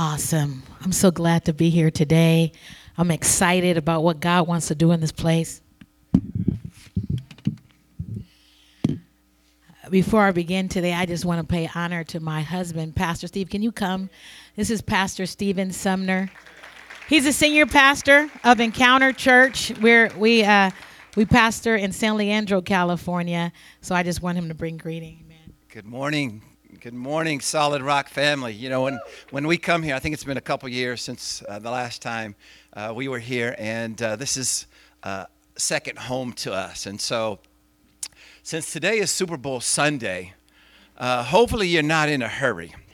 Awesome. I'm so glad to be here today. I'm excited about what God wants to do in this place. Before I begin today, I just want to pay honor to my husband, Pastor Steve. Can you come? This is Pastor Stephen Sumner. He's a senior pastor of Encounter Church, where we uh, we pastor in San Leandro, California. So I just want him to bring greeting. Amen. Good morning. Good morning, Solid Rock family. You know, when, when we come here, I think it's been a couple years since uh, the last time uh, we were here, and uh, this is uh, second home to us. And so, since today is Super Bowl Sunday, uh, hopefully you're not in a hurry.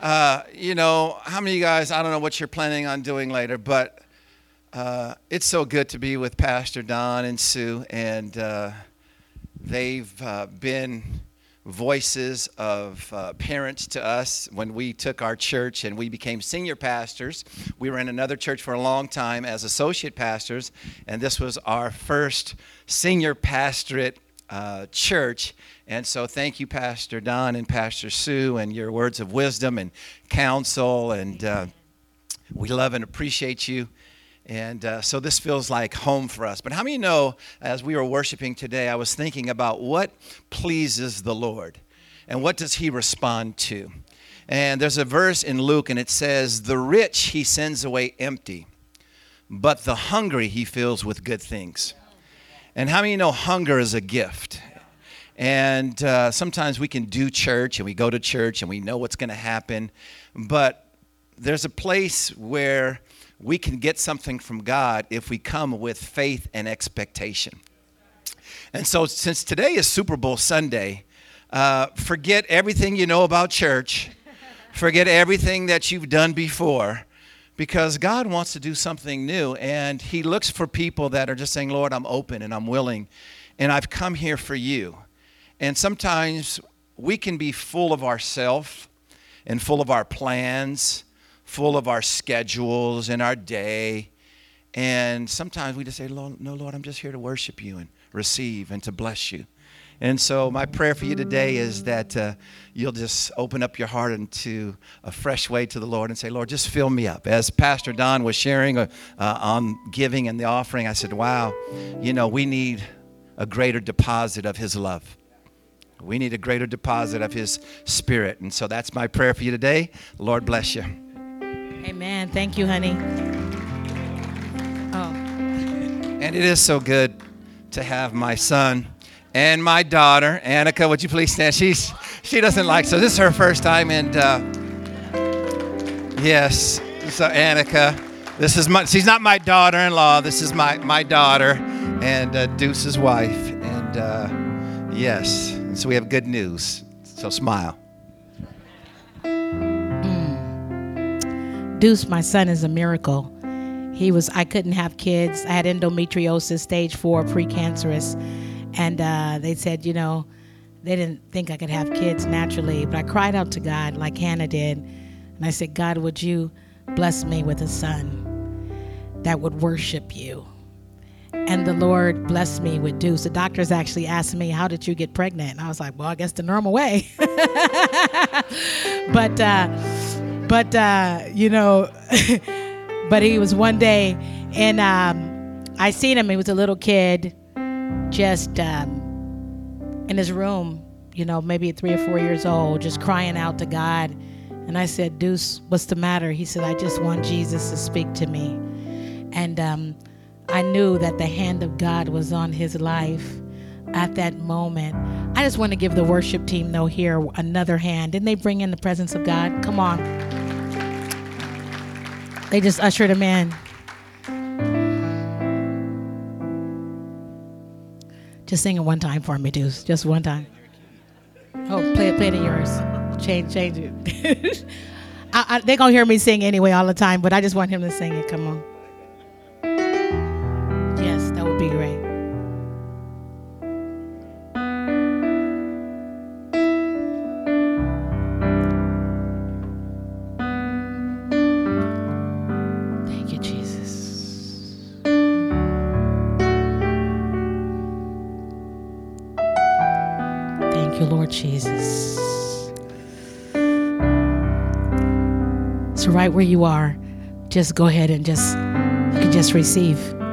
Uh, you know, how many of you guys, I don't know what you're planning on doing later, but it's so good to be with Pastor Don and Sue, and they've been voices of uh, parents to us when we took our church and we became senior pastors. We were in another church for a long time as associate pastors, and this was our first senior pastorate uh, church. And so, thank you, Pastor Don and Pastor Sue, and your words of wisdom and counsel. And uh, we love and appreciate you. And uh, so this feels like home for us. But how many know, as we were worshiping today, I was thinking about what pleases the Lord and what does he respond to? And there's a verse in Luke, and it says, The rich he sends away empty, but the hungry he fills with good things. And how many know hunger is a gift? And uh, sometimes we can do church and we go to church and we know what's going to happen, but there's a place where we can get something from God if we come with faith and expectation. And so, since today is Super Bowl Sunday, uh, forget everything you know about church, forget everything that you've done before, because God wants to do something new. And He looks for people that are just saying, Lord, I'm open and I'm willing, and I've come here for you. And sometimes we can be full of ourselves and full of our plans full of our schedules and our day. And sometimes we just say, Lord, No, Lord, I'm just here to worship you and receive and to bless you. And so, my prayer for you today is that uh, you'll just open up your heart into a fresh way to the Lord and say, Lord, just fill me up. As Pastor Don was sharing uh, uh, on giving and the offering, I said, Wow, you know, we need a greater deposit of His love. We need a greater deposit of His Spirit. And so, that's my prayer for you today. Lord bless you. Amen. Thank you, honey. Oh. And it is so good to have my son and my daughter, Annika. Would you please stand? She's she doesn't like so. This is her first time, and uh, yes, so Annika. This is my. She's not my daughter-in-law. This is my my daughter, and uh, Deuce's wife. And uh, yes, so we have good news. So smile. Deuce, my son, is a miracle. He was, I couldn't have kids. I had endometriosis, stage four, precancerous. And uh, they said, you know, they didn't think I could have kids naturally. But I cried out to God like Hannah did. And I said, God, would you bless me with a son that would worship you? And the Lord blessed me with Deuce. The doctors actually asked me, How did you get pregnant? And I was like, Well, I guess the normal way. but, uh, but uh, you know, but he was one day, and um, I seen him. He was a little kid, just um, in his room. You know, maybe three or four years old, just crying out to God. And I said, Deuce, what's the matter? He said, I just want Jesus to speak to me. And um, I knew that the hand of God was on his life at that moment. I just want to give the worship team, though, here another hand. Didn't they bring in the presence of God? Come on. They just ushered him in. Just sing it one time for me, Deuce. Just one time. Oh, play it, play it in yours. Change, change it. I, I, they're gonna hear me sing anyway all the time, but I just want him to sing it. Come on. Yes, that would be great. Right where you are, just go ahead and just, you can just receive.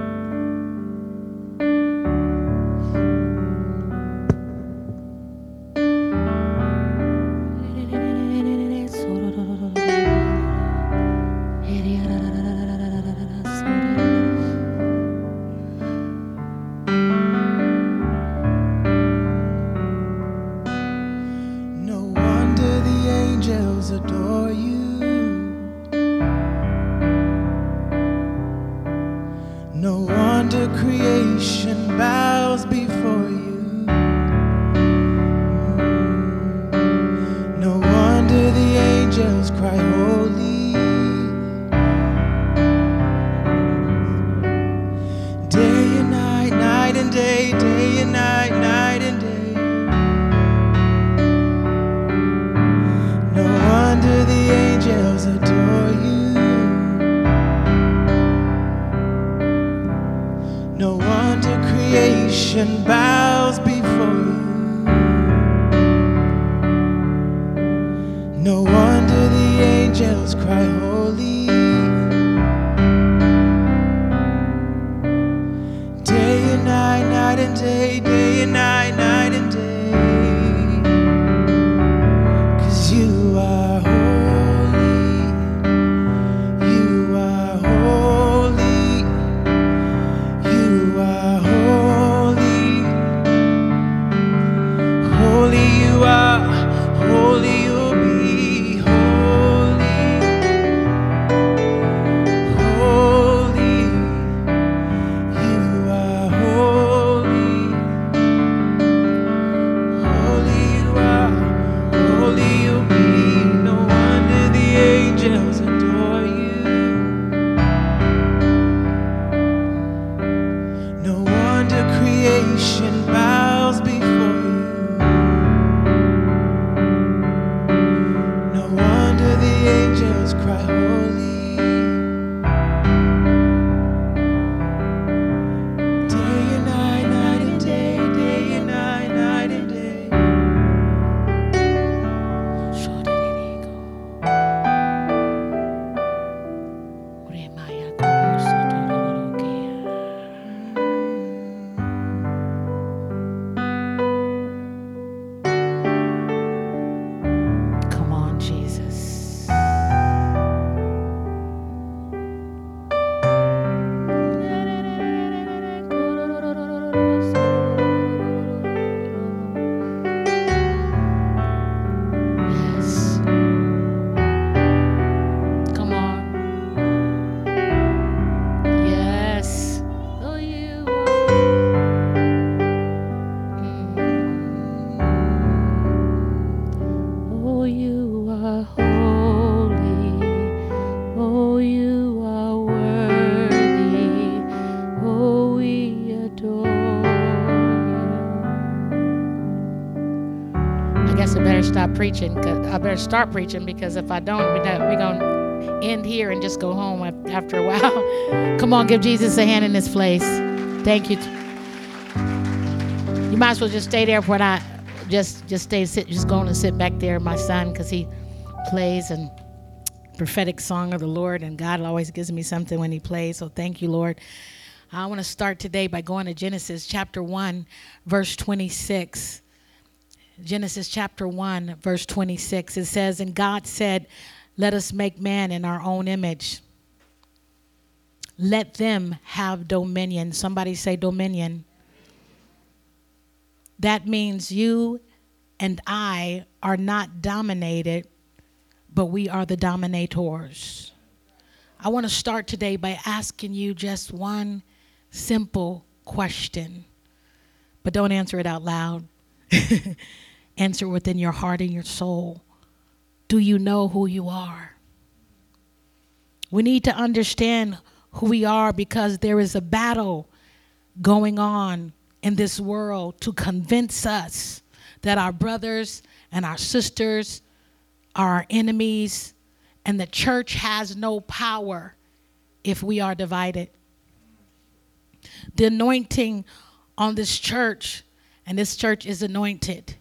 Preaching. 'cause- I better start preaching because if I don't, we're going to end here and just go home after a while. Come on, give Jesus a hand in this place. Thank you. You might as well just stay there when I just just stay sit just go and sit back there, my son, because he plays and prophetic song of the Lord, and God always gives me something when He plays. So thank you, Lord. I want to start today by going to Genesis chapter one, verse twenty-six. Genesis chapter 1, verse 26. It says, And God said, Let us make man in our own image. Let them have dominion. Somebody say dominion. That means you and I are not dominated, but we are the dominators. I want to start today by asking you just one simple question, but don't answer it out loud. answer within your heart and your soul. Do you know who you are? We need to understand who we are because there is a battle going on in this world to convince us that our brothers and our sisters are our enemies and the church has no power if we are divided. The anointing on this church, and this church is anointed.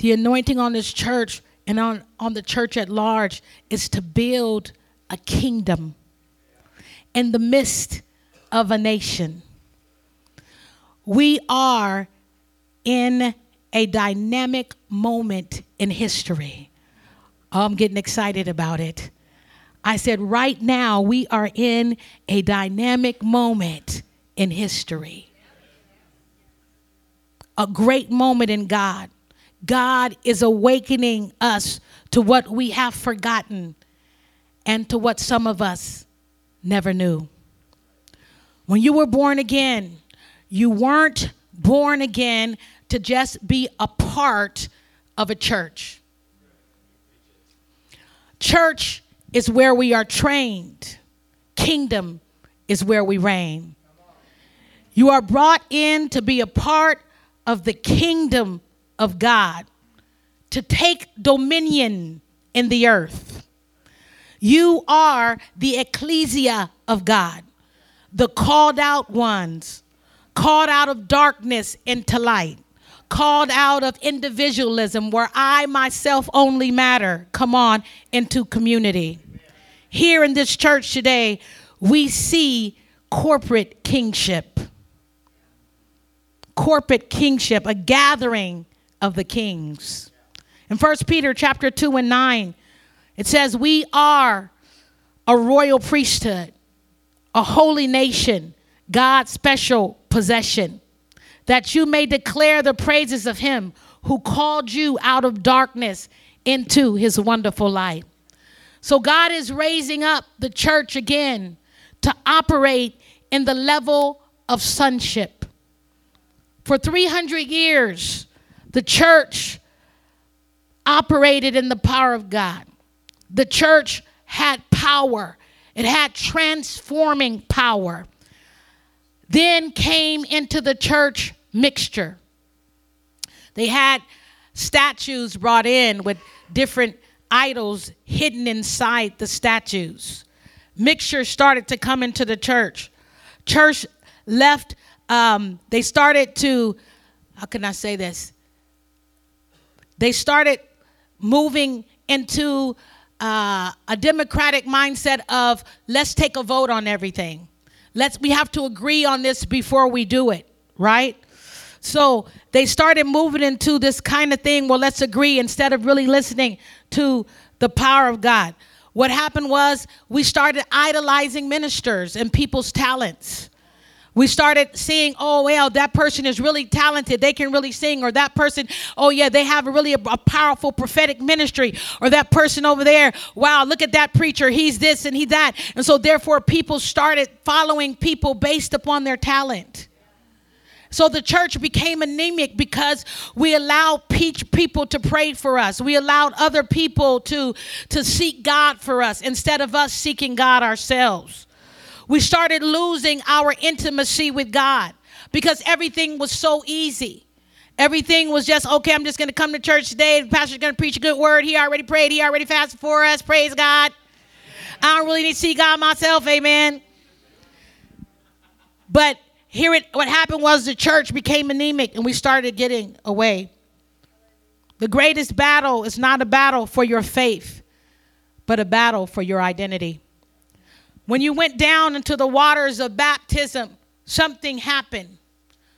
The anointing on this church and on, on the church at large is to build a kingdom in the midst of a nation. We are in a dynamic moment in history. Oh, I'm getting excited about it. I said, right now, we are in a dynamic moment in history. A great moment in God. God is awakening us to what we have forgotten and to what some of us never knew. When you were born again, you weren't born again to just be a part of a church. Church is where we are trained, kingdom is where we reign. You are brought in to be a part of the kingdom of God, to take dominion in the earth. You are the ecclesia of God, the called out ones, called out of darkness into light, called out of individualism where I myself only matter. Come on, into community. Here in this church today, we see corporate kingship. Corporate kingship, a gathering of the kings. In 1 Peter chapter 2 and 9, it says, We are a royal priesthood, a holy nation, God's special possession, that you may declare the praises of him who called you out of darkness into his wonderful light. So God is raising up the church again to operate in the level of sonship. For 300 years, the church operated in the power of God. The church had power, it had transforming power. Then came into the church mixture. They had statues brought in with different idols hidden inside the statues. Mixture started to come into the church. Church left, um, they started to, how can I say this? They started moving into uh, a democratic mindset of let's take a vote on everything. Let's we have to agree on this before we do it, right? So they started moving into this kind of thing. Well, let's agree instead of really listening to the power of God. What happened was we started idolizing ministers and people's talents. We started seeing, oh, well, that person is really talented. They can really sing. Or that person, oh, yeah, they have a really a, a, powerful prophetic ministry. Or that person over there, wow, look at that preacher. He's this and he that. And so, therefore, people started following people based upon their talent. So the church became anemic because we allowed people to pray for us. We allowed other people to, to seek God for us instead of us seeking God ourselves we started losing our intimacy with God because everything was so easy. Everything was just, okay, I'm just going to come to church today. The pastor's going to preach a good word. He already prayed. He already fasted for us. Praise God. I don't really need to see God myself. Amen. But here it what happened was the church became anemic and we started getting away. The greatest battle is not a battle for your faith, but a battle for your identity. When you went down into the waters of baptism, something happened.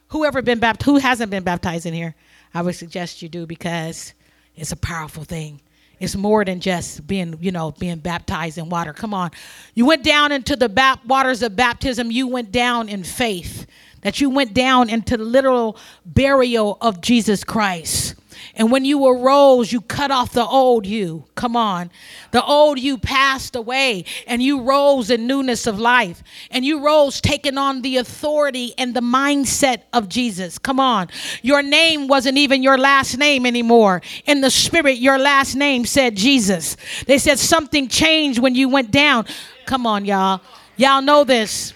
Whoever been baptized, who hasn't been baptized in here? I would suggest you do because it's a powerful thing. It's more than just being, you know, being baptized in water. Come on. You went down into the waters of baptism. You went down in faith. That you went down into the literal burial of Jesus Christ. And when you arose, you cut off the old you. Come on. The old you passed away and you rose in newness of life. And you rose taking on the authority and the mindset of Jesus. Come on. Your name wasn't even your last name anymore. In the spirit, your last name said Jesus. They said something changed when you went down. Come on, y'all. Y'all know this.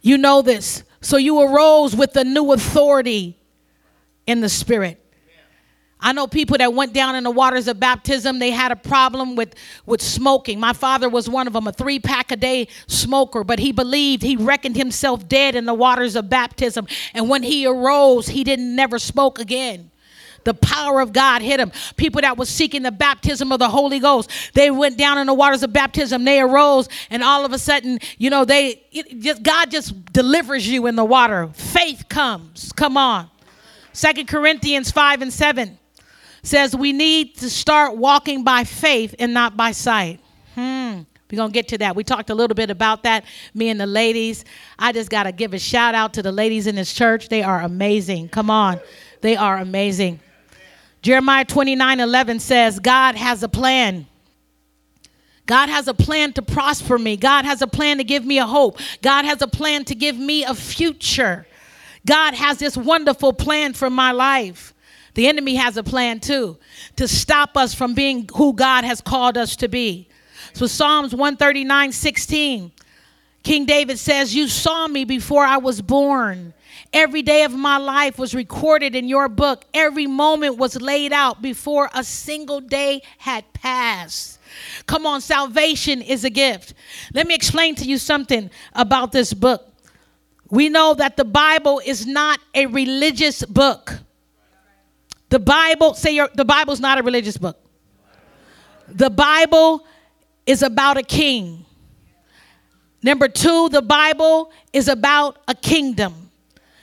You know this. So you arose with a new authority in the spirit. I know people that went down in the waters of baptism, they had a problem with, with smoking. My father was one of them, a three pack a day smoker, but he believed he reckoned himself dead in the waters of baptism. And when he arose, he didn't never smoke again. The power of God hit him. People that was seeking the baptism of the Holy Ghost, they went down in the waters of baptism. They arose, and all of a sudden, you know, they just God just delivers you in the water. Faith comes. Come on. Second Corinthians 5 and 7 says we need to start walking by faith and not by sight. Hmm. We're going to get to that. We talked a little bit about that, me and the ladies. I just got to give a shout out to the ladies in this church. They are amazing. Come on. They are amazing. Jeremiah 29 11 says, God has a plan. God has a plan to prosper me. God has a plan to give me a hope. God has a plan to give me a future. God has this wonderful plan for my life. The enemy has a plan too to stop us from being who God has called us to be. So, Psalms 139 16, King David says, You saw me before I was born. Every day of my life was recorded in your book. Every moment was laid out before a single day had passed. Come on, salvation is a gift. Let me explain to you something about this book. We know that the Bible is not a religious book. The Bible, say your, the Bible's not a religious book. The Bible is about a king. Number two, the Bible is about a kingdom.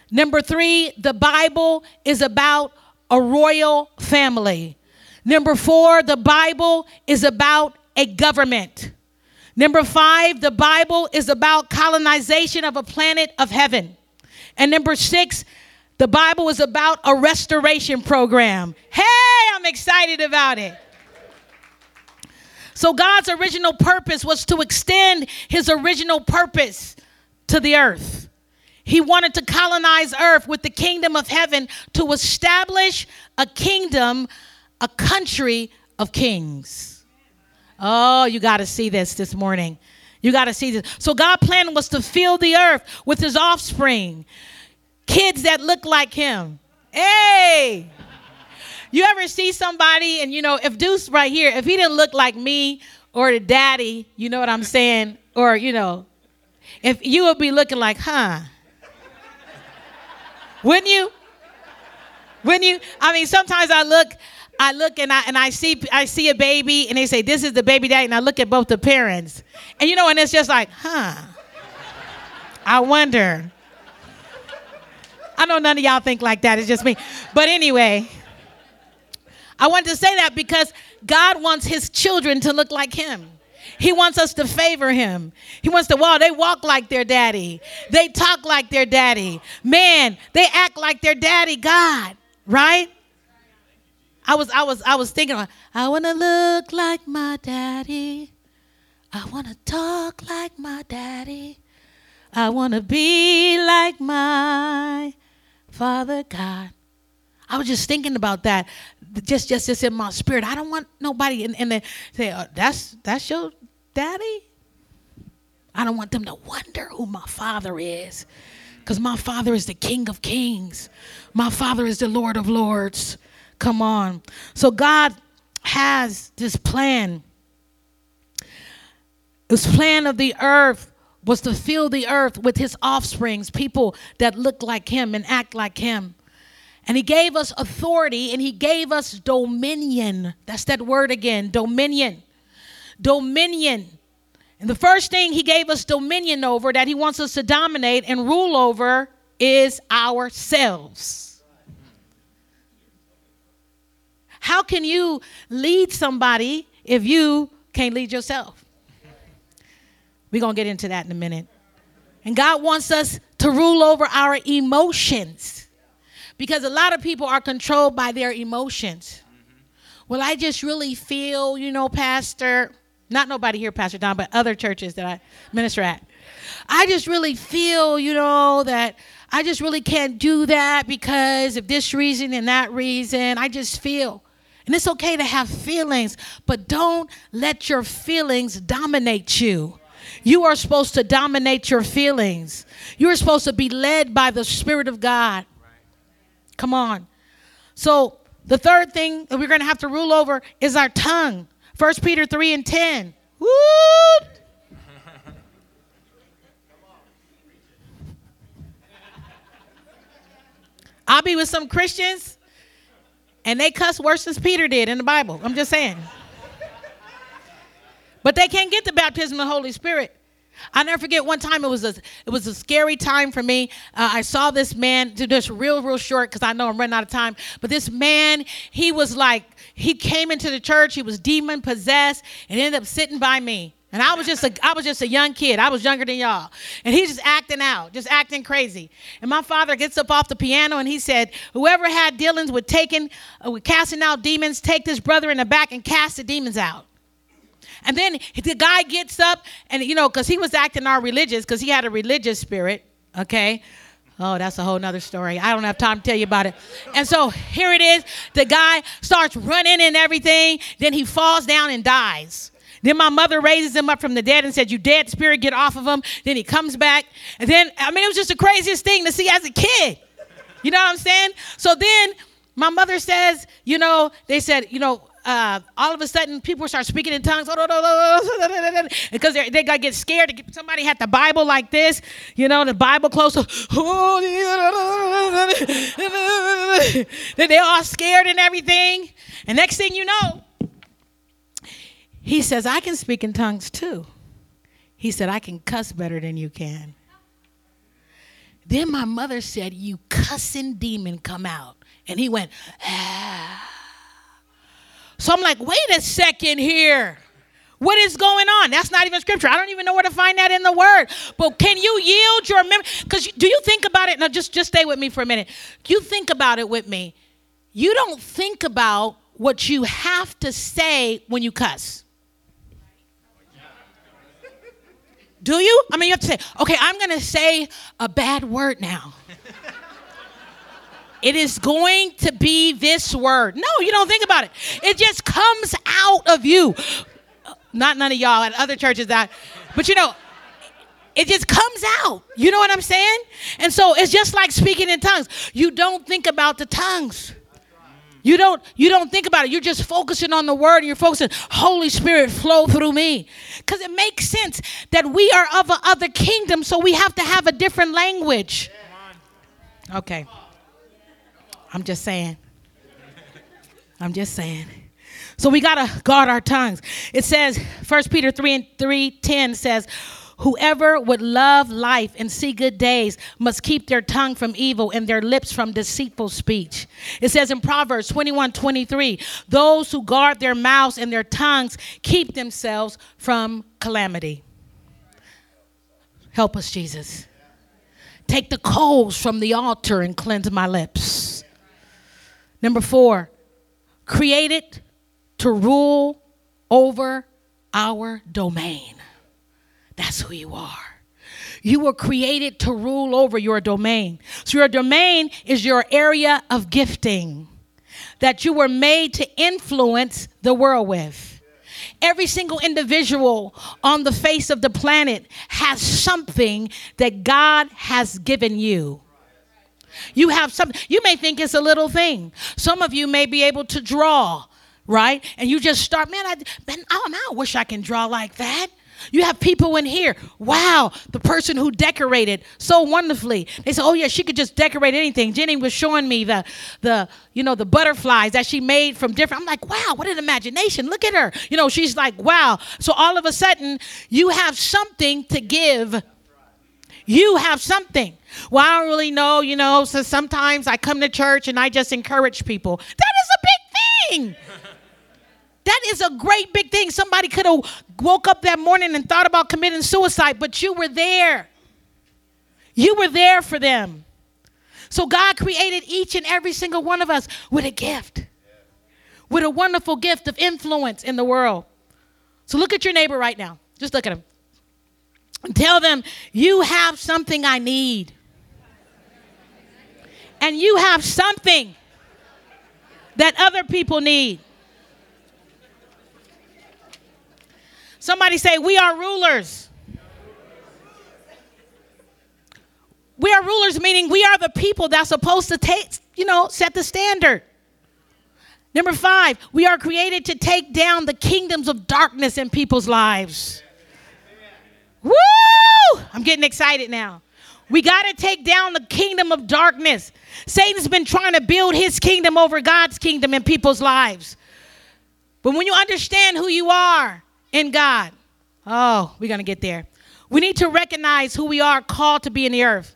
Number three, the Bible is about a royal family. Number four, the Bible is about a government. Number five, the Bible is about colonization of a planet of heaven. And number six, the Bible is about a restoration program. Hey, I'm excited about it. So, God's original purpose was to extend his original purpose to the earth. He wanted to colonize earth with the kingdom of heaven to establish a kingdom, a country of kings. Oh, you got to see this this morning. You got to see this. So, God's plan was to fill the earth with his offspring, kids that look like him. Hey! You ever see somebody and you know, if Deuce right here, if he didn't look like me or the daddy, you know what I'm saying? Or, you know, if you would be looking like, huh? Wouldn't you? Wouldn't you? I mean, sometimes I look, I look and I and I see I see a baby and they say, This is the baby daddy, and I look at both the parents. And you know, and it's just like, huh. I wonder. I know none of y'all think like that. It's just me. But anyway, I wanted to say that because God wants his children to look like him. He wants us to favor him. He wants to, well, they walk like their daddy. They talk like their daddy. Man, they act like their daddy, God, right? I was I was I was thinking I want to look like my daddy. I want to talk like my daddy. I want to be like my Father God. I was just thinking about that, just just just in my spirit. I don't want nobody in, in the say, oh, "That's that's your daddy." I don't want them to wonder who my father is, because my father is the King of Kings. My father is the Lord of Lords. Come on. So God has this plan. This plan of the earth was to fill the earth with his offsprings, people that look like him and act like him. And he gave us authority and he gave us dominion. That's that word again dominion. Dominion. And the first thing he gave us dominion over that he wants us to dominate and rule over is ourselves. How can you lead somebody if you can't lead yourself? We're going to get into that in a minute. And God wants us to rule over our emotions because a lot of people are controlled by their emotions. Well, I just really feel, you know, Pastor, not nobody here, Pastor Don, but other churches that I minister at. I just really feel, you know, that I just really can't do that because of this reason and that reason. I just feel. And it's okay to have feelings, but don't let your feelings dominate you. You are supposed to dominate your feelings. You are supposed to be led by the Spirit of God. Come on. So the third thing that we're going to have to rule over is our tongue. 1 Peter 3 and 10. Woo! I'll be with some Christians And they cuss worse than Peter did in the Bible. I'm just saying. But they can't get the baptism of the Holy Spirit. I never forget one time it was a it was a scary time for me. Uh, I saw this man this real real short because I know I'm running out of time. But this man, he was like he came into the church. He was demon possessed and ended up sitting by me. And I was just a I was just a young kid. I was younger than y'all. And he's just acting out, just acting crazy. And my father gets up off the piano and he said, "Whoever had dealings with taking uh, with casting out demons, take this brother in the back and cast the demons out." And then the guy gets up, and you know, because he was acting all religious, because he had a religious spirit, okay? Oh, that's a whole nother story. I don't have time to tell you about it. And so here it is. The guy starts running and everything. Then he falls down and dies. Then my mother raises him up from the dead and said, You dead spirit, get off of him. Then he comes back. And then, I mean, it was just the craziest thing to see as a kid. You know what I'm saying? So then my mother says, You know, they said, You know, uh, all of a sudden people start speaking in tongues because they, they got get scared. Somebody had the Bible like this, you know, the Bible closer. Then they're all scared and everything. And next thing you know, he says, I can speak in tongues too. He said, I can cuss better than you can. Then my mother said, You cussing demon, come out. And he went, ah. So I'm like, wait a second here. What is going on? That's not even scripture. I don't even know where to find that in the word. But can you yield your memory? Because do you think about it? Now, just, just stay with me for a minute. You think about it with me. You don't think about what you have to say when you cuss. Do you? I mean, you have to say, okay, I'm going to say a bad word now. It is going to be this word. No, you don't think about it. It just comes out of you. Not none of y'all at other churches that, but you know, it just comes out. You know what I'm saying? And so it's just like speaking in tongues. You don't think about the tongues. You don't you don't think about it. You're just focusing on the word you're focusing, Holy Spirit, flow through me. Because it makes sense that we are of a other kingdom, so we have to have a different language. Okay. I'm just saying. I'm just saying. So we gotta guard our tongues. It says, 1 Peter 3 and 3 10 says, Whoever would love life and see good days must keep their tongue from evil and their lips from deceitful speech. It says in Proverbs 21 23, those who guard their mouths and their tongues keep themselves from calamity. Help us, Jesus. Take the coals from the altar and cleanse my lips. Number four, created to rule over our domain. That's who you are. You were created to rule over your domain. So, your domain is your area of gifting that you were made to influence the world with. Every single individual on the face of the planet has something that God has given you. You have something, you may think it's a little thing. Some of you may be able to draw, right? And you just start, man, I, man, oh, I, I wish I can draw like that. You have people in here. Wow, the person who decorated so wonderfully. They said, "Oh yeah, she could just decorate anything." Jenny was showing me the the you know the butterflies that she made from different. I'm like, "Wow, what an imagination! Look at her." You know, she's like, "Wow." So all of a sudden, you have something to give. You have something. Well, I don't really know, you know, so sometimes I come to church and I just encourage people. That is a big thing. That is a great big thing. Somebody could have woke up that morning and thought about committing suicide, but you were there. You were there for them. So God created each and every single one of us with a gift, with a wonderful gift of influence in the world. So look at your neighbor right now. Just look at him. And tell them, you have something I need and you have something that other people need. Somebody say, We are rulers. We are rulers, meaning we are the people that's supposed to take, you know, set the standard. Number five, we are created to take down the kingdoms of darkness in people's lives. Woo! I'm getting excited now. We got to take down the kingdom of darkness. Satan's been trying to build his kingdom over God's kingdom in people's lives. But when you understand who you are in God, oh, we're going to get there. We need to recognize who we are called to be in the earth.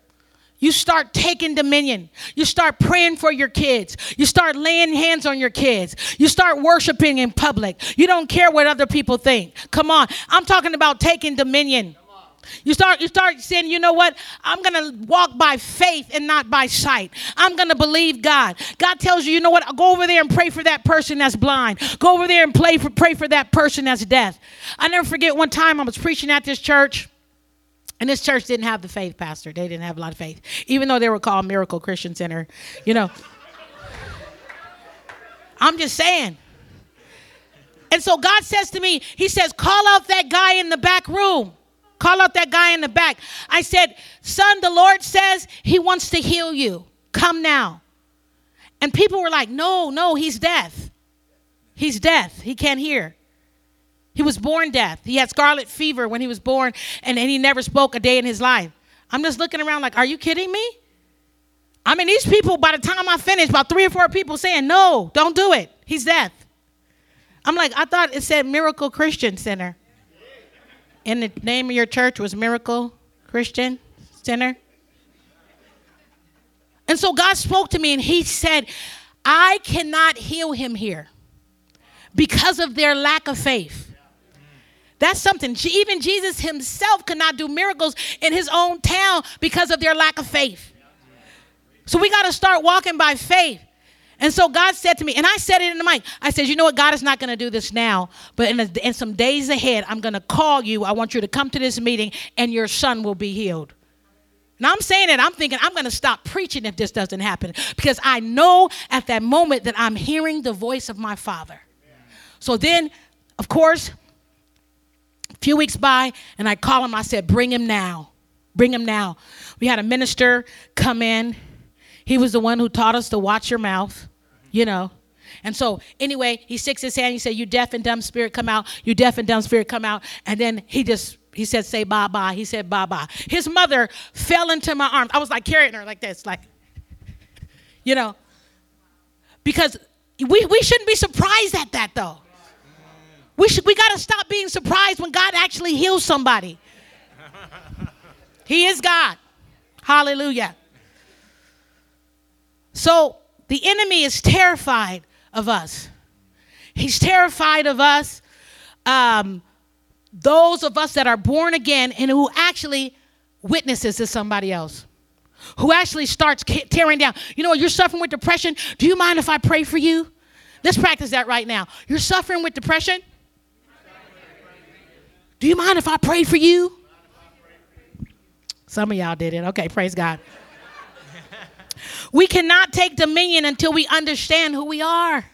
You start taking dominion. You start praying for your kids. You start laying hands on your kids. You start worshiping in public. You don't care what other people think. Come on. I'm talking about taking dominion. You start you start saying, you know what? I'm gonna walk by faith and not by sight. I'm gonna believe God. God tells you, you know what? Go over there and pray for that person that's blind. Go over there and pray for pray for that person that's deaf. I never forget one time I was preaching at this church. And this church didn't have the faith, Pastor. They didn't have a lot of faith, even though they were called Miracle Christian Center. You know, I'm just saying. And so God says to me, He says, call out that guy in the back room. Call out that guy in the back. I said, Son, the Lord says He wants to heal you. Come now. And people were like, No, no, he's deaf. He's deaf. He can't hear. He was born deaf. He had scarlet fever when he was born, and, and he never spoke a day in his life. I'm just looking around like, Are you kidding me? I mean, these people, by the time I finished, about three or four people saying, No, don't do it. He's deaf. I'm like, I thought it said Miracle Christian Center. And the name of your church was Miracle Christian Center. And so God spoke to me and he said, I cannot heal him here because of their lack of faith. That's something. Even Jesus himself could not do miracles in his own town because of their lack of faith. So we got to start walking by faith. And so God said to me, and I said it in the mic. I said, you know what? God is not going to do this now, but in, a, in some days ahead, I'm going to call you. I want you to come to this meeting, and your son will be healed. Now I'm saying it, I'm thinking I'm going to stop preaching if this doesn't happen because I know at that moment that I'm hearing the voice of my father. So then, of course, a few weeks by, and I call him. I said, Bring him now. Bring him now. We had a minister come in. He was the one who taught us to watch your mouth, you know. And so, anyway, he sticks his hand. He said, You deaf and dumb spirit, come out. You deaf and dumb spirit, come out. And then he just, he said, Say bye bye. He said, Bye bye. His mother fell into my arms. I was like carrying her like this, like, you know, because we, we shouldn't be surprised at that, though. We, should, we got to stop being surprised when God actually heals somebody. He is God. Hallelujah. So the enemy is terrified of us. He's terrified of us, um, those of us that are born again and who actually witnesses to somebody else, who actually starts tearing down. You know, you're suffering with depression. Do you mind if I pray for you? Let's practice that right now. You're suffering with depression. Do you mind if I pray for you? Some of y'all did it. Okay, praise God. We cannot take dominion until we understand who we are.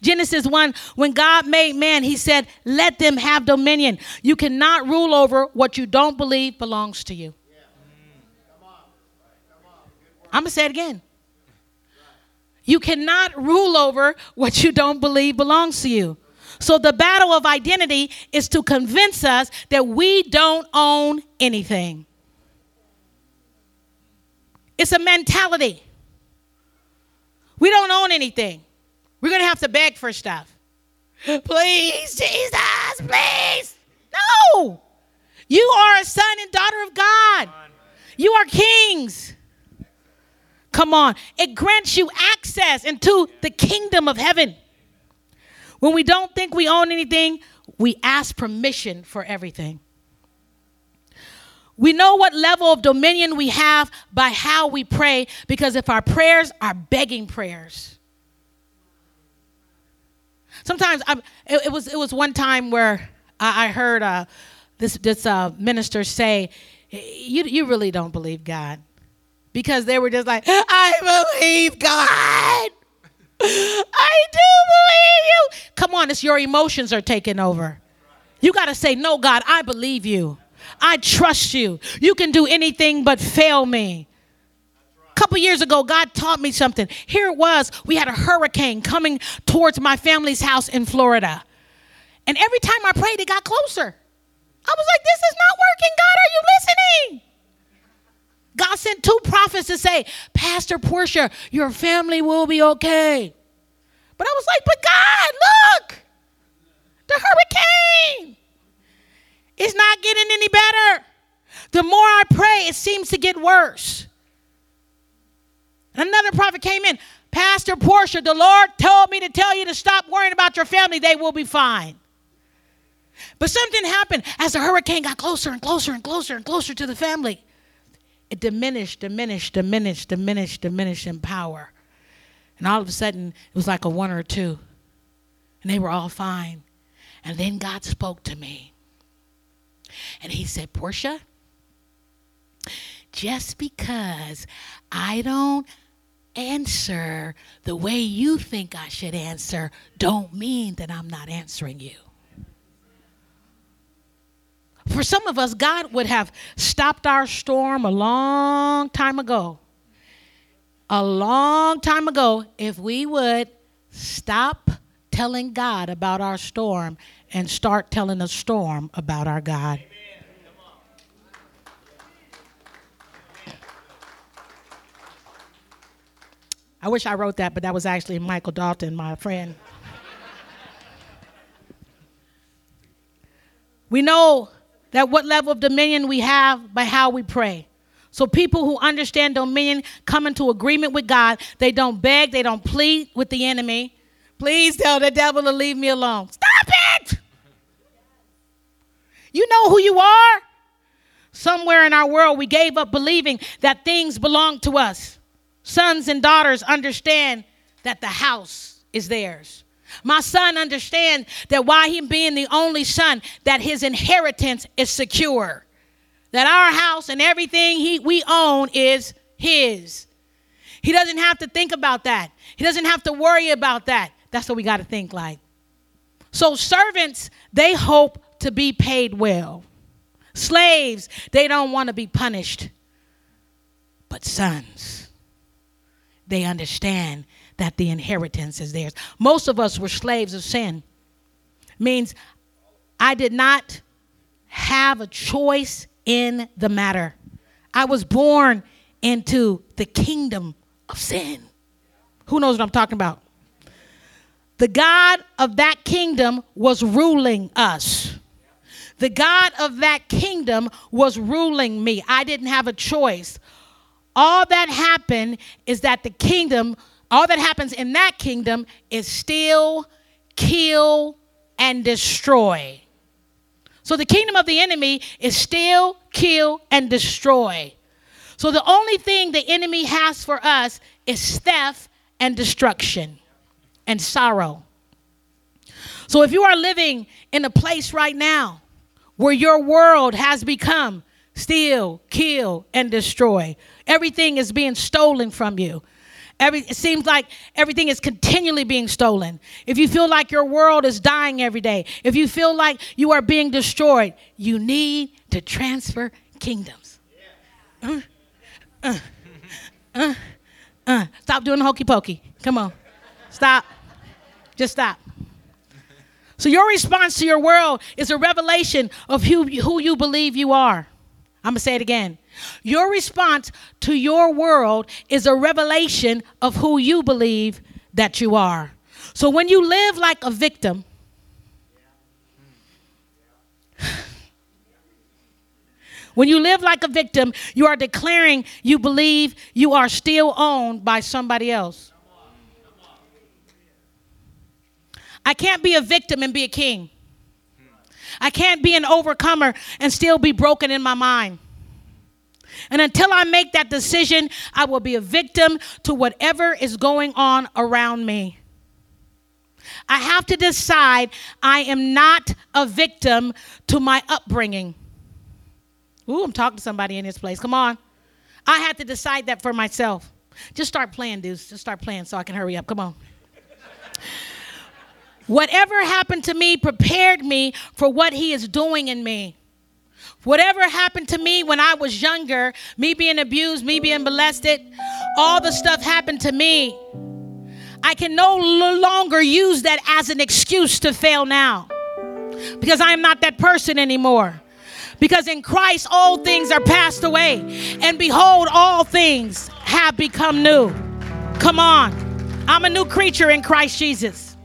Genesis 1, when God made man, he said, Let them have dominion. You cannot rule over what you don't believe belongs to you. I'm going to say it again. You cannot rule over what you don't believe belongs to you. So the battle of identity is to convince us that we don't own anything. It's a mentality. We don't own anything. We're going to have to beg for stuff. Please, Jesus, please. No. You are a son and daughter of God. You are kings. Come on. It grants you access into the kingdom of heaven. When we don't think we own anything, we ask permission for everything. We know what level of dominion we have by how we pray because if our prayers are begging prayers. Sometimes it, it, was it was one time where I, I heard uh, this this uh, minister say, "You you really don't believe God," because they were just like, "I believe God." I do believe you. Come on, it's your emotions are taking over. You got to say, No, God, I believe you. I trust you. You can do anything but fail me. A couple years ago, God taught me something. Here it was. We had a hurricane coming towards my family's house in Florida. And every time I prayed, it got closer. I was like, This is not working. God, are you listening? God sent two prophets to say, Pastor Portia, your family will be okay. But I was like, but God, look, the hurricane is not getting any better. The more I pray, it seems to get worse. Another prophet came in. Pastor Portia, the Lord told me to tell you to stop worrying about your family. They will be fine. But something happened as the hurricane got closer and closer and closer and closer to the family. It diminished, diminished, diminished, diminished, diminished in power. And all of a sudden, it was like a one or two. And they were all fine. And then God spoke to me. And He said, Portia, just because I don't answer the way you think I should answer, don't mean that I'm not answering you. For some of us, God would have stopped our storm a long time ago. A long time ago, if we would stop telling God about our storm and start telling the storm about our God. I wish I wrote that, but that was actually Michael Dalton, my friend. we know that what level of dominion we have by how we pray. So people who understand dominion come into agreement with God. They don't beg, they don't plead with the enemy. Please tell the devil to leave me alone. Stop it! You know who you are? Somewhere in our world, we gave up believing that things belong to us. Sons and daughters understand that the house is theirs. My son understands that while him being the only son, that his inheritance is secure. That our house and everything he, we own is his. He doesn't have to think about that. He doesn't have to worry about that. That's what we got to think like. So servants, they hope to be paid well. Slaves, they don't want to be punished. But sons, they understand that the inheritance is theirs. Most of us were slaves of sin. Means I did not have a choice in the matter. I was born into the kingdom of sin. Who knows what I'm talking about? The God of that kingdom was ruling us. The God of that kingdom was ruling me. I didn't have a choice all that happened is that the kingdom, all that happens in that kingdom is steal, kill, and destroy. So the kingdom of the enemy is steal, kill, and destroy. So the only thing the enemy has for us is theft and destruction and sorrow. So if you are living in a place right now where your world has become steal, kill, and destroy. Everything is being stolen from you. Every, it seems like everything is continually being stolen. If you feel like your world is dying every day, if you feel like you are being destroyed, you need to transfer kingdoms. Uh, uh, uh, uh. Stop doing the hokey pokey. Come on. Stop. Just stop. So, your response to your world is a revelation of who, who you believe you are. I'm going to say it again. Your response to your world is a revelation of who you believe that you are. So when you live like a victim, when you live like a victim, you are declaring you believe you are still owned by somebody else. I can't be a victim and be a king. I can't be an overcomer and still be broken in my mind. And until I make that decision, I will be a victim to whatever is going on around me. I have to decide I am not a victim to my upbringing. Ooh, I'm talking to somebody in this place. Come on. I had to decide that for myself. Just start playing, dudes. Just start playing so I can hurry up. Come on. Whatever happened to me prepared me for what he is doing in me. Whatever happened to me when I was younger, me being abused, me being molested, all the stuff happened to me. I can no longer use that as an excuse to fail now because I am not that person anymore. Because in Christ all things are passed away, and behold, all things have become new. Come on. I'm a new creature in Christ Jesus.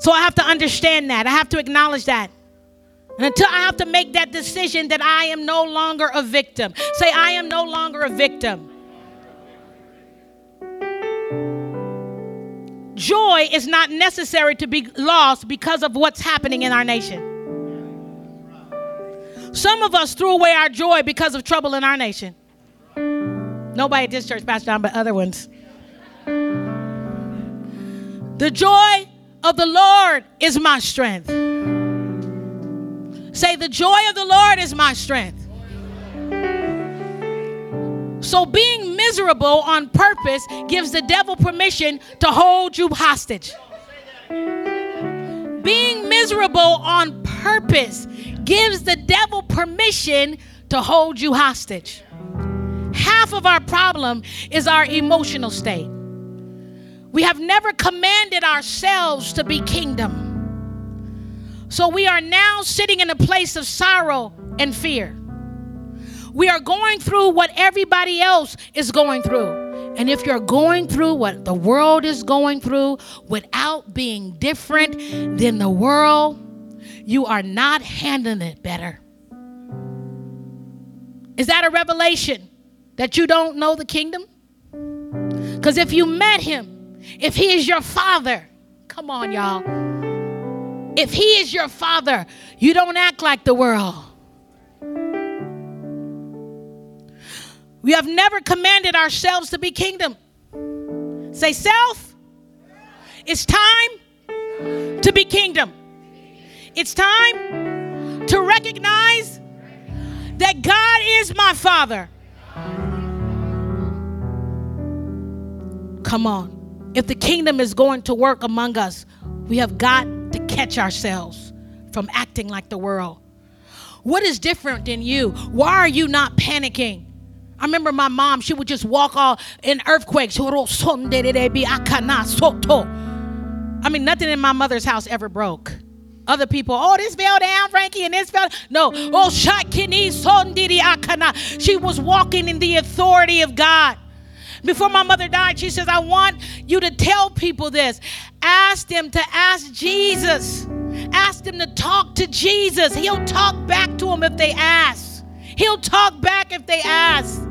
So I have to understand that. I have to acknowledge that. And until I have to make that decision that I am no longer a victim. Say, I am no longer a victim. Joy is not necessary to be lost because of what's happening in our nation. Some of us threw away our joy because of trouble in our nation. Nobody at this church, Pastor John, but other ones. The joy of the Lord is my strength. Say, the joy of the Lord is my strength. So being miserable on purpose gives the devil permission to hold you hostage. Being miserable on purpose gives the devil permission to hold you hostage. Half of our problem is our emotional state. We have never commanded ourselves to be kingdom. So we are now sitting in a place of sorrow and fear. We are going through what everybody else is going through. And if you're going through what the world is going through without being different than the world, you are not handling it better. Is that a revelation that you don't know the kingdom? Because if you met him, if he is your father, come on, y'all. If he is your father, you don't act like the world. We have never commanded ourselves to be kingdom. Say, self, it's time to be kingdom. It's time to recognize that God is my Father. Come on. If the kingdom is going to work among us, we have got catch ourselves from acting like the world. What is different than you? Why are you not panicking? I remember my mom, she would just walk all in earthquakes. I mean, nothing in my mother's house ever broke. Other people, oh, this fell down, Frankie, and this fell. No, oh, shot kidney, son didi akana. she was walking in the authority of God. Before my mother died, she says, I want you to tell people this. Ask them to ask Jesus. Ask them to talk to Jesus. He'll talk back to them if they ask. He'll talk back if they ask.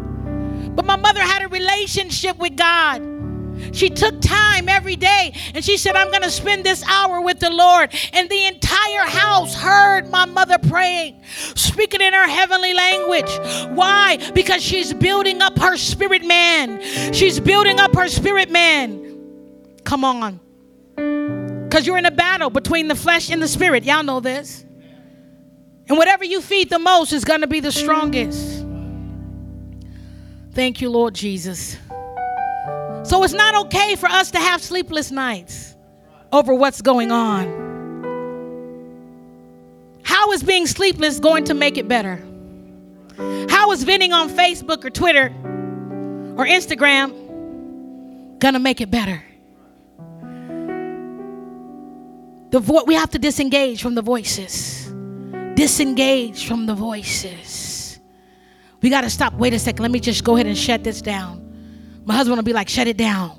But my mother had a relationship with God. She took time every day and she said, I'm going to spend this hour with the Lord. And the entire house heard my mother praying, speaking in her heavenly language. Why? Because she's building up her spirit man. She's building up her spirit man. Come on. Because you're in a battle between the flesh and the spirit. Y'all know this. And whatever you feed the most is going to be the strongest. Thank you, Lord Jesus. So it's not okay for us to have sleepless nights over what's going on. How is being sleepless going to make it better? How is venting on Facebook or Twitter or Instagram going to make it better? The vo- we have to disengage from the voices. Disengage from the voices. We got to stop. Wait a second. Let me just go ahead and shut this down. My husband will be like, shut it down.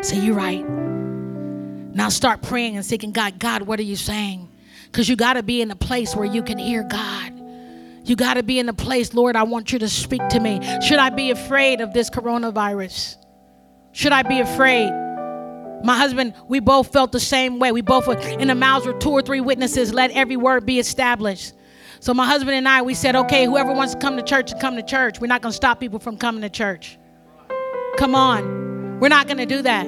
Say, you're right. Now start praying and seeking God. God, what are you saying? Because you got to be in a place where you can hear God. You got to be in a place, Lord, I want you to speak to me. Should I be afraid of this coronavirus? Should I be afraid? My husband, we both felt the same way. We both were in the mouths were two or three witnesses. Let every word be established. So my husband and I, we said, okay, whoever wants to come to church, come to church. We're not going to stop people from coming to church. Come on. We're not going to do that.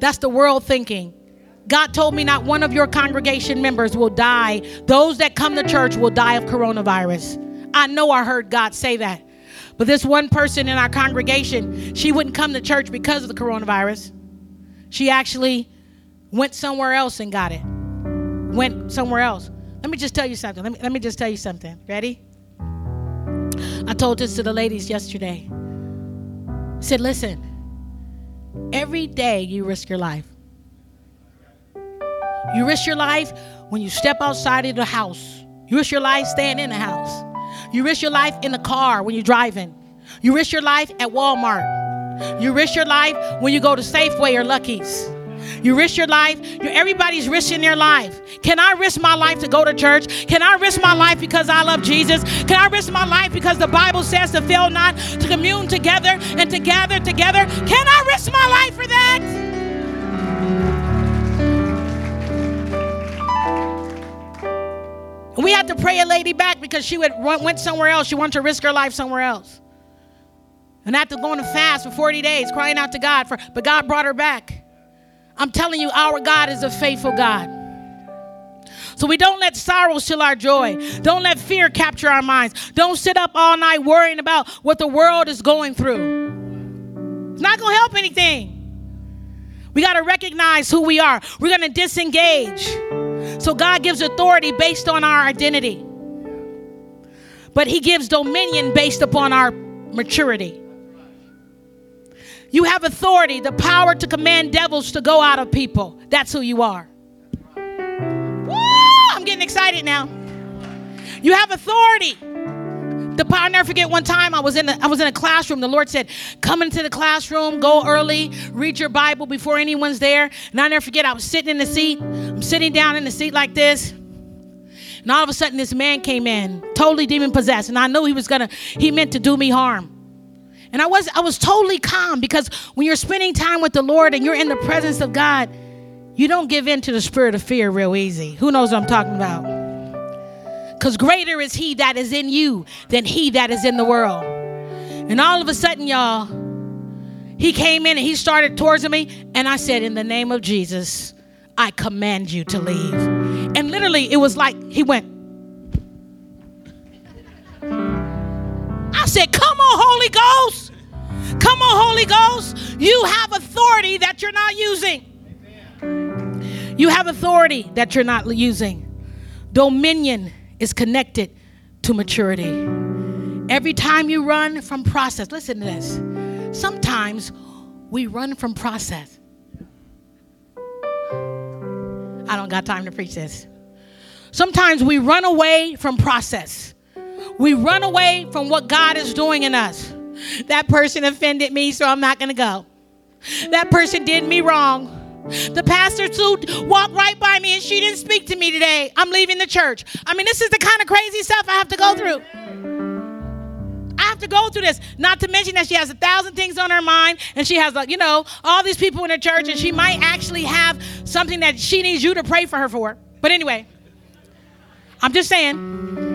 That's the world thinking. God told me not one of your congregation members will die. Those that come to church will die of coronavirus. I know I heard God say that. But this one person in our congregation, she wouldn't come to church because of the coronavirus. She actually went somewhere else and got it. Went somewhere else. Let me just tell you something. Let me, let me just tell you something. Ready? I told this to the ladies yesterday. Said, listen, every day you risk your life. You risk your life when you step outside of the house. You risk your life staying in the house. You risk your life in the car when you're driving. You risk your life at Walmart. You risk your life when you go to Safeway or Lucky's. You risk your life. Everybody's risking their life. Can I risk my life to go to church? Can I risk my life because I love Jesus? Can I risk my life because the Bible says to fail not, to commune together and to gather together? Can I risk my life for that? We had to pray a lady back because she went, went somewhere else. She wanted to risk her life somewhere else. And after going to fast for 40 days, crying out to God, for, but God brought her back. I'm telling you, our God is a faithful God. So we don't let sorrow steal our joy. Don't let fear capture our minds. Don't sit up all night worrying about what the world is going through. It's not going to help anything. We got to recognize who we are. We're going to disengage. So God gives authority based on our identity, but He gives dominion based upon our maturity. You have authority, the power to command devils to go out of people. That's who you are. Woo! I'm getting excited now. You have authority. The power, I'll never forget one time I was in a, I was in a classroom. The Lord said, Come into the classroom, go early, read your Bible before anyone's there. And I'll never forget, I was sitting in the seat. I'm sitting down in the seat like this. And all of a sudden, this man came in, totally demon possessed. And I knew he was gonna, he meant to do me harm. And I was I was totally calm because when you're spending time with the Lord and you're in the presence of God, you don't give in to the spirit of fear real easy. Who knows what I'm talking about? Because greater is he that is in you than he that is in the world. And all of a sudden, y'all, he came in and he started towards me, and I said, In the name of Jesus, I command you to leave. And literally, it was like he went, I said, Come on, Holy Ghost. Come on, Holy Ghost. You have authority that you're not using. You have authority that you're not using. Dominion is connected to maturity. Every time you run from process, listen to this. Sometimes we run from process. I don't got time to preach this. Sometimes we run away from process. We run away from what God is doing in us. That person offended me, so I'm not going to go. That person did me wrong. The pastor too walked right by me and she didn't speak to me today. I'm leaving the church. I mean, this is the kind of crazy stuff I have to go through. I have to go through this. Not to mention that she has a thousand things on her mind and she has, like, you know, all these people in her church and she might actually have something that she needs you to pray for her for. But anyway, I'm just saying.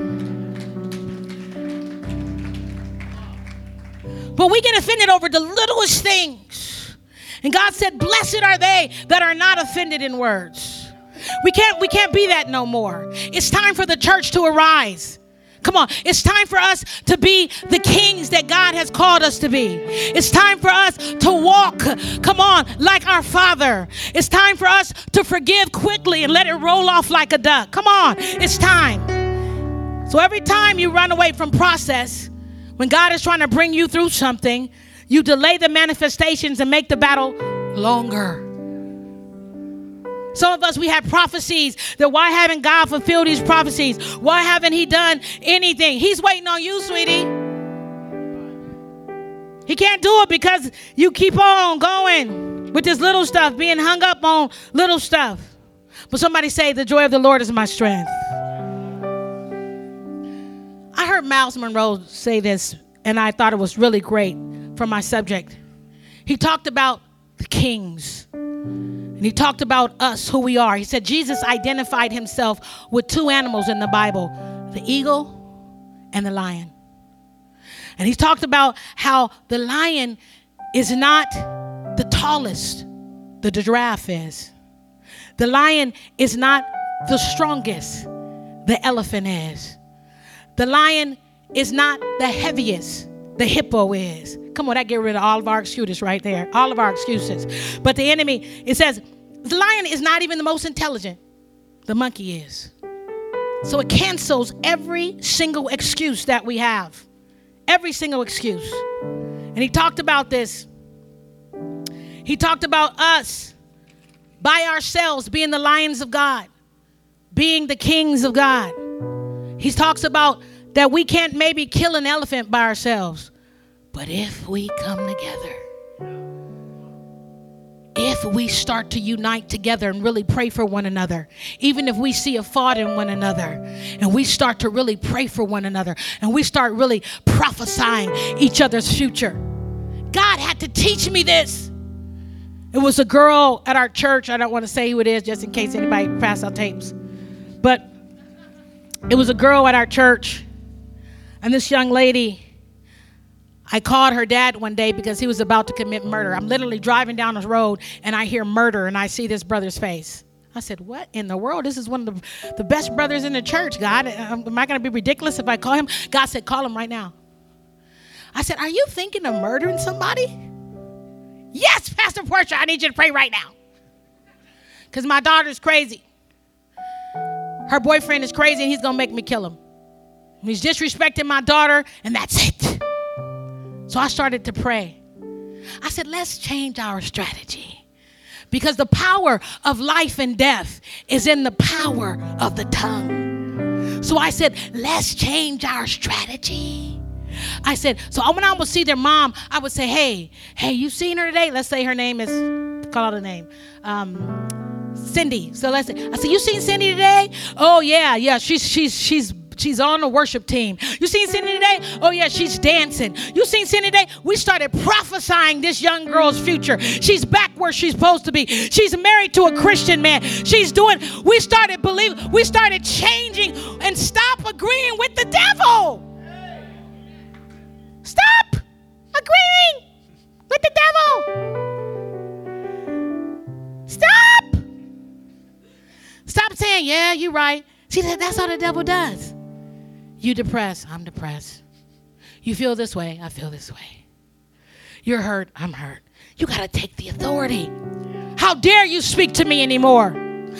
But we get offended over the littlest things. And God said, Blessed are they that are not offended in words. We can't, we can't be that no more. It's time for the church to arise. Come on, it's time for us to be the kings that God has called us to be. It's time for us to walk, come on, like our Father. It's time for us to forgive quickly and let it roll off like a duck. Come on, it's time. So every time you run away from process, when God is trying to bring you through something, you delay the manifestations and make the battle longer. Some of us, we have prophecies that why haven't God fulfilled these prophecies? Why haven't He done anything? He's waiting on you, sweetie. He can't do it because you keep on going with this little stuff, being hung up on little stuff. But somebody say, The joy of the Lord is my strength. I heard Myles Munroe say this, and I thought it was really great for my subject. He talked about the kings, and he talked about us, who we are. He said Jesus identified himself with two animals in the Bible the eagle and the lion. And he talked about how the lion is not the tallest, the giraffe is. The lion is not the strongest, the elephant is. The lion is not the heaviest, the hippo is. Come on, that get rid of all of our excuses right there. All of our excuses. But the enemy, it says, the lion is not even the most intelligent. The monkey is. So it cancels every single excuse that we have. Every single excuse. And he talked about this. He talked about us by ourselves being the lions of God, being the kings of God. He talks about that we can't maybe kill an elephant by ourselves, but if we come together, if we start to unite together and really pray for one another, even if we see a fault in one another, and we start to really pray for one another, and we start really prophesying each other's future. God had to teach me this. It was a girl at our church. I don't want to say who it is just in case anybody pass out tapes. But it was a girl at our church. And this young lady, I called her dad one day because he was about to commit murder. I'm literally driving down the road and I hear murder and I see this brother's face. I said, What in the world? This is one of the, the best brothers in the church, God. Um, am I going to be ridiculous if I call him? God said, Call him right now. I said, Are you thinking of murdering somebody? Yes, Pastor Portia, I need you to pray right now. Because my daughter's crazy. Her boyfriend is crazy and he's going to make me kill him. He's disrespecting my daughter, and that's it. So I started to pray. I said, let's change our strategy. Because the power of life and death is in the power of the tongue. So I said, let's change our strategy. I said, so when I would see their mom, I would say, hey, hey, you seen her today? Let's say her name is, call out a name. Um, Cindy. So let's say, I said, you seen Cindy today? Oh yeah, yeah. She's she's she's she's on the worship team. You seen Cindy today? Oh yeah, she's dancing. You seen Cindy today? We started prophesying this young girl's future. She's back where she's supposed to be. She's married to a Christian man. She's doing. We started believing. We started changing and stop agreeing with the devil. Stop agreeing with the devil. Stop saying, yeah, you're right. See, that's how the devil does. You depressed, I'm depressed. You feel this way, I feel this way. You're hurt, I'm hurt. You got to take the authority. How dare you speak to me anymore?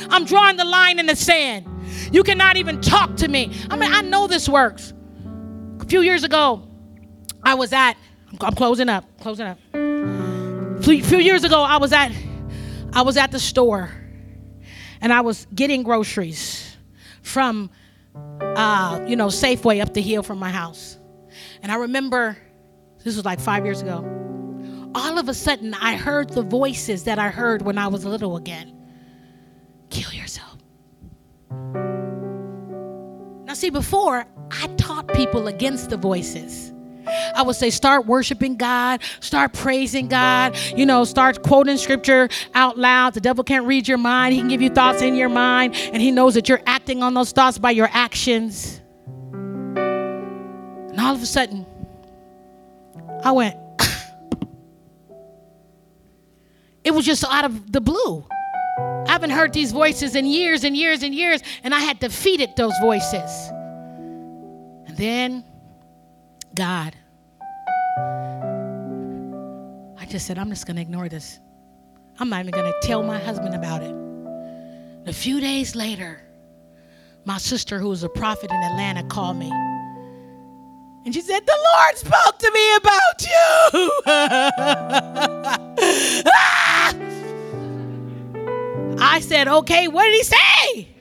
I'm drawing the line in the sand. You cannot even talk to me. I mean, I know this works. A few years ago, I was at, I'm closing up, closing up. A few years ago, I was at, I was at the store, and I was getting groceries from, uh, you know, Safeway up the hill from my house. And I remember, this was like five years ago. All of a sudden, I heard the voices that I heard when I was little again. Kill yourself. Now, see, before I taught people against the voices. I would say start worshiping God, start praising God, you know, start quoting scripture out loud. The devil can't read your mind. He can give you thoughts in your mind, and he knows that you're acting on those thoughts by your actions. And all of a sudden, I went, it was just out of the blue. I haven't heard these voices in years and years and years, and I had defeated those voices. And then God, I just said, I'm just going to ignore this. I'm not even going to tell my husband about it. A few days later, my sister, who was a prophet in Atlanta, called me. And she said, The Lord spoke to me about you. ah! I said, Okay, what did he say?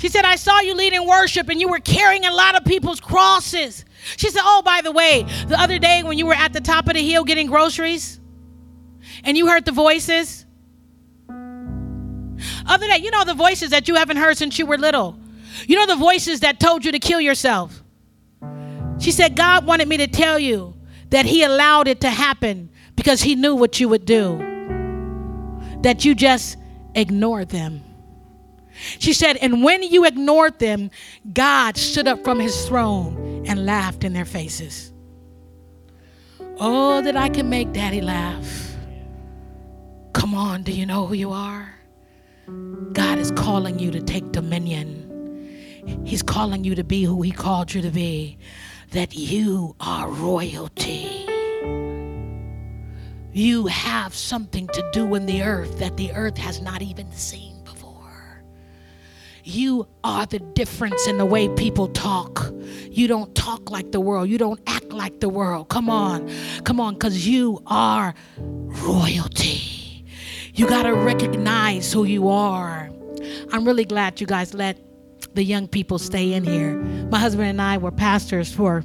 She said, I saw you leading worship and you were carrying a lot of people's crosses. She said, Oh, by the way, the other day when you were at the top of the hill getting groceries and you heard the voices. Other that, you know the voices that you haven't heard since you were little. You know the voices that told you to kill yourself. She said, God wanted me to tell you that He allowed it to happen because He knew what you would do, that you just ignored them. She said, and when you ignored them, God stood up from his throne and laughed in their faces. Oh, that I can make daddy laugh. Come on, do you know who you are? God is calling you to take dominion. He's calling you to be who he called you to be, that you are royalty. You have something to do in the earth that the earth has not even seen. You are the difference in the way people talk. You don't talk like the world. You don't act like the world. Come on. Come on, because you are royalty. You got to recognize who you are. I'm really glad you guys let the young people stay in here. My husband and I were pastors for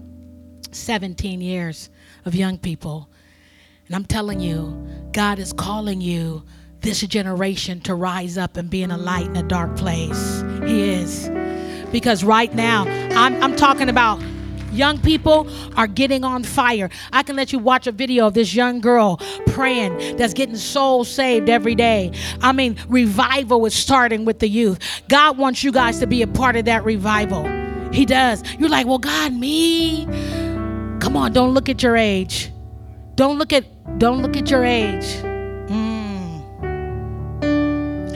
17 years of young people. And I'm telling you, God is calling you this generation to rise up and be in a light in a dark place. He is. Because right now, I'm, I'm talking about young people are getting on fire. I can let you watch a video of this young girl praying that's getting souls saved every day. I mean, revival is starting with the youth. God wants you guys to be a part of that revival. He does. You're like, well, God, me. Come on, don't look at your age. Don't look at don't look at your age.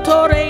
Rondoro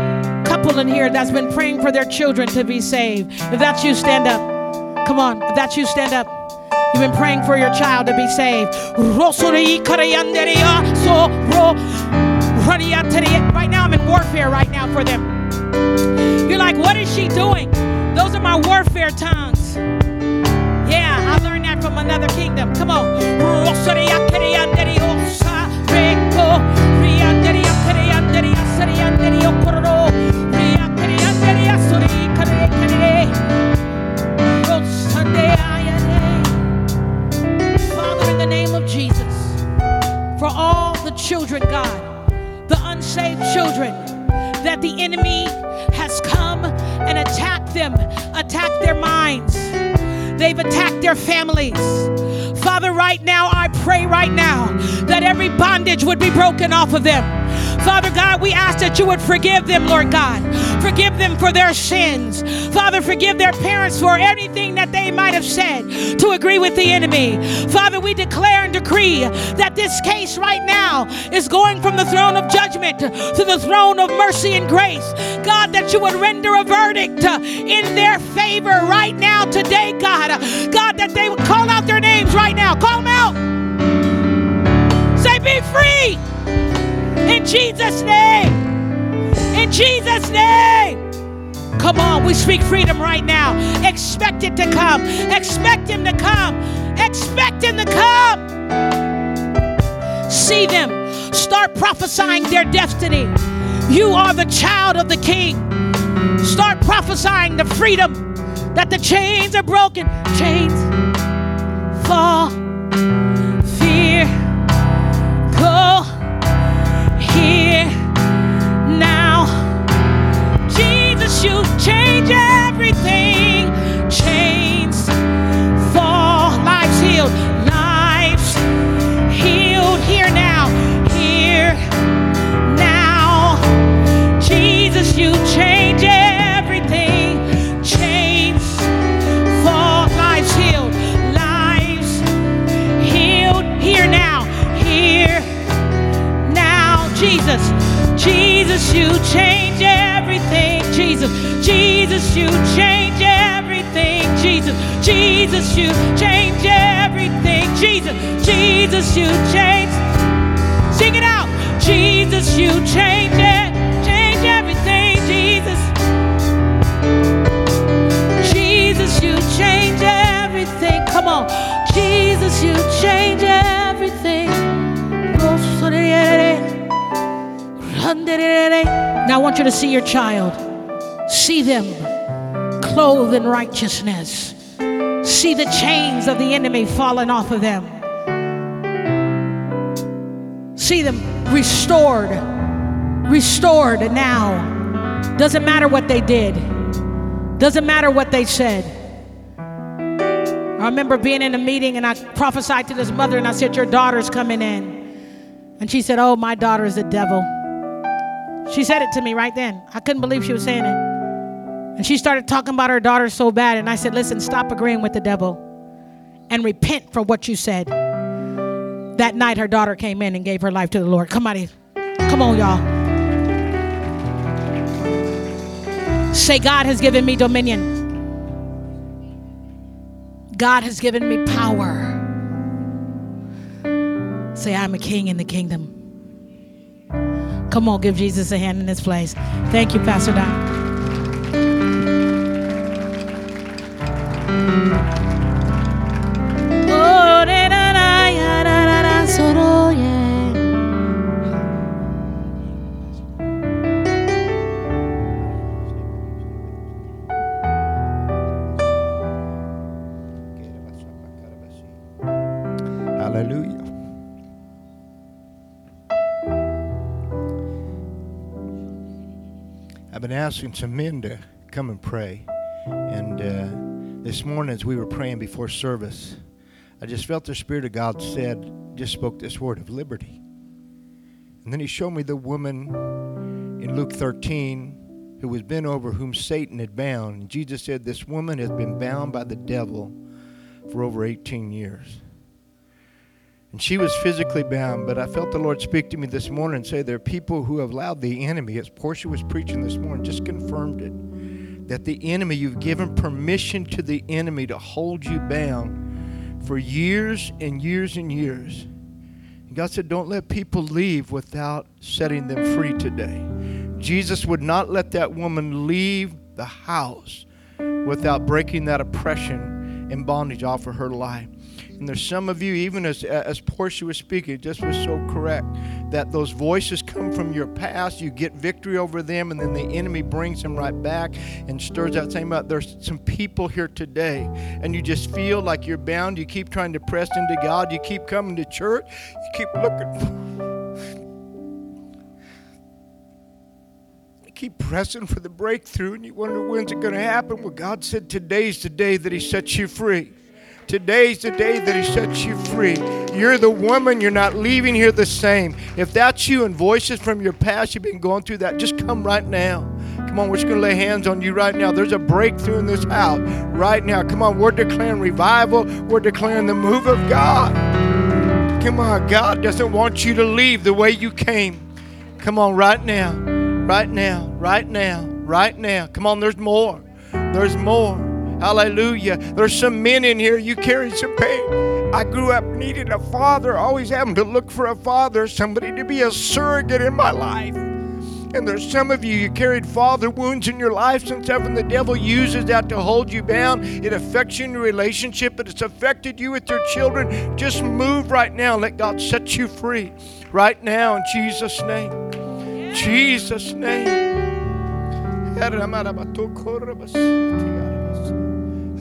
couple in here that's been praying for their children to be saved, if that's you, stand up. Come on, if that's you, stand up. You've been praying for your child to be saved. Right now, I'm in warfare right now for them. You're like, what is she doing? Those are my warfare tongues. Yeah, I learned that from another kingdom. Come on. Father, in the name of Jesus, for all the children, God, the unsaved children, that the enemy has come and attacked them, attacked their minds. They've attacked their families. Father, right now, I pray right now that every bondage would be broken off of them. Father God, we ask that you would forgive them, Lord God. Forgive them for their sins. Father, forgive their parents for anything that they might have said to agree with the enemy. Father, we declare and decree that this case right now is going from the throne of judgment to the throne of mercy and grace. God, that you would render a verdict in their favor right now, today, God. God, that they would call out their names right now. Call them out. Say, be free. In Jesus' name. In Jesus' name. Come on, we speak freedom right now. Expect it to come. Expect him to come. Expect him to come. See them. Start prophesying their destiny. You are the child of the king. Start prophesying the freedom that the chains are broken. Chains fall. Here Jesus, you change everything. Jesus, Jesus, you change everything. Jesus, Jesus, you change everything. Jesus, Jesus, you change. Sing it out. Jesus, you change it. Change everything, Jesus. Jesus, you change everything. Come on. Jesus, you change everything. Now I want you to see your child. See them clothed in righteousness. See the chains of the enemy falling off of them. See them restored. Restored now. Doesn't matter what they did. Doesn't matter what they said. I remember being in a meeting and I prophesied to this mother and I said, Your daughter's coming in. And she said, Oh, my daughter is the devil. She said it to me right then. I couldn't believe she was saying it. And she started talking about her daughter so bad. And I said, Listen, stop agreeing with the devil and repent for what you said. That night, her daughter came in and gave her life to the Lord. Come on, come on, y'all. Say, God has given me dominion. God has given me power. Say, I'm a king in the kingdom. Come on, give Jesus a hand in this place. Thank you, Pastor Don. Asking some men to come and pray. And uh, this morning, as we were praying before service, I just felt the Spirit of God said, just spoke this word of liberty. And then He showed me the woman in Luke 13 who was bent over, whom Satan had bound. And Jesus said, This woman has been bound by the devil for over 18 years. And she was physically bound, but I felt the Lord speak to me this morning and say there are people who have allowed the enemy, as Portia was preaching this morning, just confirmed it, that the enemy, you've given permission to the enemy to hold you bound for years and years and years. And God said, Don't let people leave without setting them free today. Jesus would not let that woman leave the house without breaking that oppression and bondage off of her life. And there's some of you, even as, as Portia was speaking, just was so correct that those voices come from your past. You get victory over them, and then the enemy brings them right back and stirs that same up. There's some people here today, and you just feel like you're bound. You keep trying to press into God. You keep coming to church. You keep looking. You keep pressing for the breakthrough and you wonder when's it going to happen. Well, God said today's the day that He sets you free. Today's the day that He sets you free. You're the woman, you're not leaving here the same. If that's you and voices from your past, you've been going through that, just come right now. Come on, we're just going to lay hands on you right now. There's a breakthrough in this house right now. Come on, we're declaring revival, we're declaring the move of God. Come on, God doesn't want you to leave the way you came. Come on, right now, right now, right now, right now. Come on, there's more. There's more. Hallelujah. There's some men in here, you carry some pain. I grew up needing a father, always having to look for a father, somebody to be a surrogate in my life. And there's some of you, you carried father wounds in your life since ever. The devil uses that to hold you down. It affects you in your relationship, but it's affected you with your children. Just move right now. Let God set you free right now in Jesus' name. Jesus' name.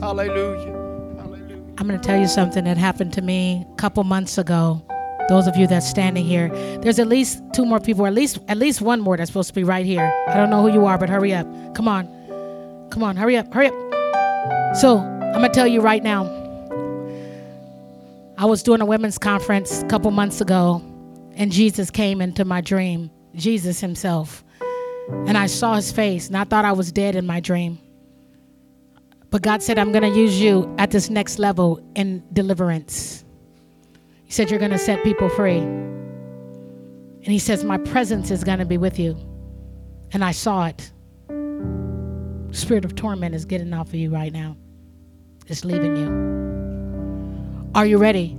Hallelujah. Hallelujah. I'm going to tell you something that happened to me a couple months ago. Those of you that's standing here, there's at least two more people, at least at least one more that's supposed to be right here. I don't know who you are, but hurry up. Come on. Come on, hurry up. Hurry up. So, I'm going to tell you right now. I was doing a women's conference a couple months ago, and Jesus came into my dream. Jesus himself. And I saw his face, and I thought I was dead in my dream. But God said, I'm going to use you at this next level in deliverance. He said, You're going to set people free. And He says, My presence is going to be with you. And I saw it. Spirit of torment is getting off of you right now, it's leaving you. Are you ready?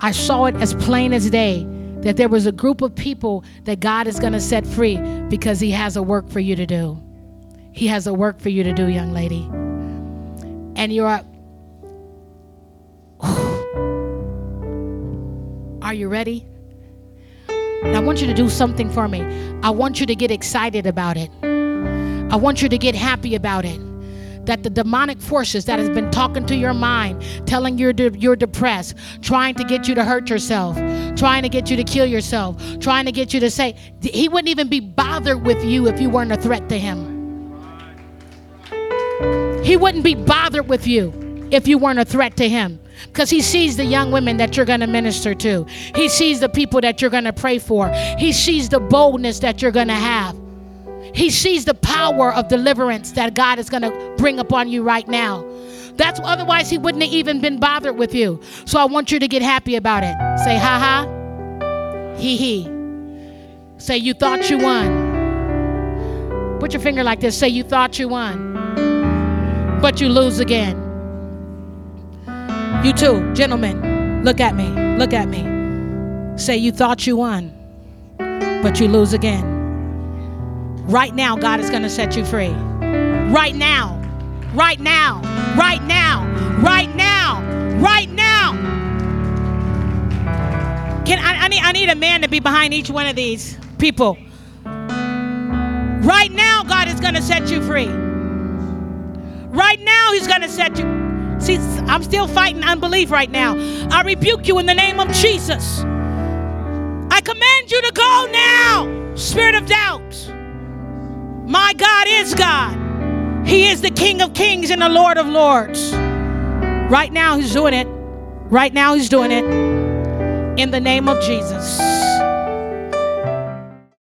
I saw it as plain as day that there was a group of people that God is going to set free because He has a work for you to do. He has a work for you to do, young lady. And you're Are you ready? And I want you to do something for me. I want you to get excited about it. I want you to get happy about it. That the demonic forces that has been talking to your mind, telling you de- you're depressed, trying to get you to hurt yourself, trying to get you to kill yourself, trying to get you to say, he wouldn't even be bothered with you if you weren't a threat to him. He wouldn't be bothered with you if you weren't a threat to him because he sees the young women that you're going to minister to. He sees the people that you're going to pray for. He sees the boldness that you're going to have. He sees the power of deliverance that God is going to bring upon you right now. That's otherwise he wouldn't have even been bothered with you. So I want you to get happy about it. Say ha ha. He he. Say you thought you won. Put your finger like this. Say you thought you won. But you lose again. You too, gentlemen. Look at me. Look at me. Say you thought you won. But you lose again. Right now, God is going to set you free. Right now. Right now. Right now. Right now. Right now. Can I, I need I need a man to be behind each one of these people. Right now, God is going to set you free. Right now, He's going to set you. See, I'm still fighting unbelief right now. I rebuke you in the name of Jesus. I command you to go now, spirit of doubt. My God is God. He is the King of kings and the Lord of lords. Right now, He's doing it. Right now, He's doing it. In the name of Jesus.